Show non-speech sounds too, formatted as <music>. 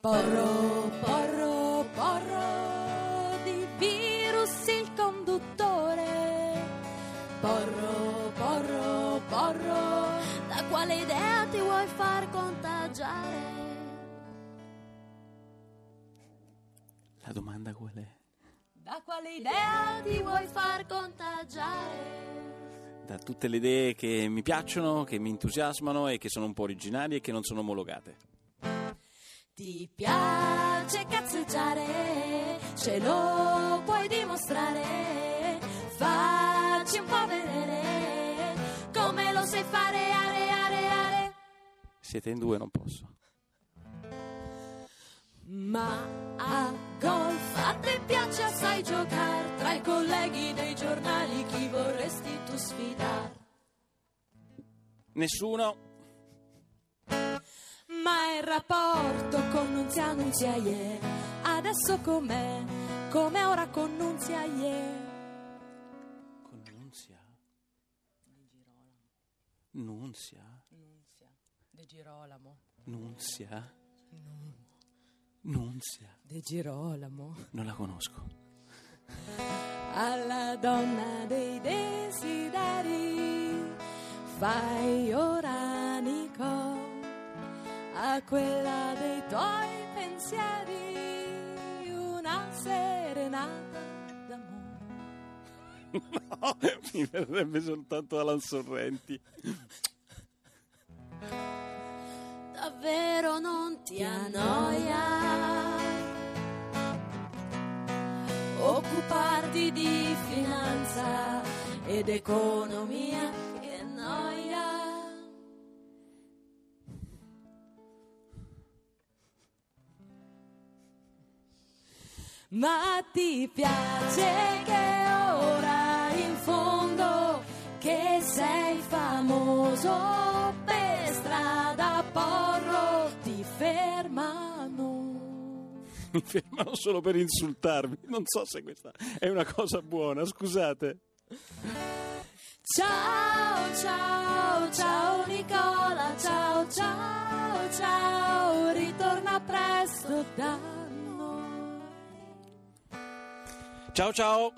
Porro, porro, porro, di virus il conduttore. Porro, porro, porro, da quale idea ti vuoi far contagiare? La domanda qual è? Da quale idea ti vuoi far contagiare? Da tutte le idee che mi piacciono, che mi entusiasmano e che sono un po' originali e che non sono omologate. Ti piace cazzeggiare, ce lo puoi dimostrare. Facci un po' vedere come lo sai fare, are, are, are. Siete in due, non posso. Ma a golf a te piace assai giocare tra i colleghi dei giornali chi vorresti tu sfidare? Nessuno? Ma il rapporto con Nunzia Nunzia yeah. Adesso com'è? Come ora con Nunzia yeah. Con Nunzia? Nunzia? Nunzia De Girolamo Nunzia? Nunzia? De Girolamo Non la conosco. Alla donna dei desideri. Fai ora Nico A quella dei tuoi pensieri Una serenata d'amore. <laughs> No, mi verrebbe soltanto Alan Sorrenti. davvero non ti annoia occuparti di finanza ed economia che noia. Ma ti piace che ora in fondo che sei famoso Mi fermano solo per insultarmi. Non so se questa è una cosa buona, scusate. ciao ciao ciao Nicola ciao ciao ciao ritorna presto da noi Ciao ciao.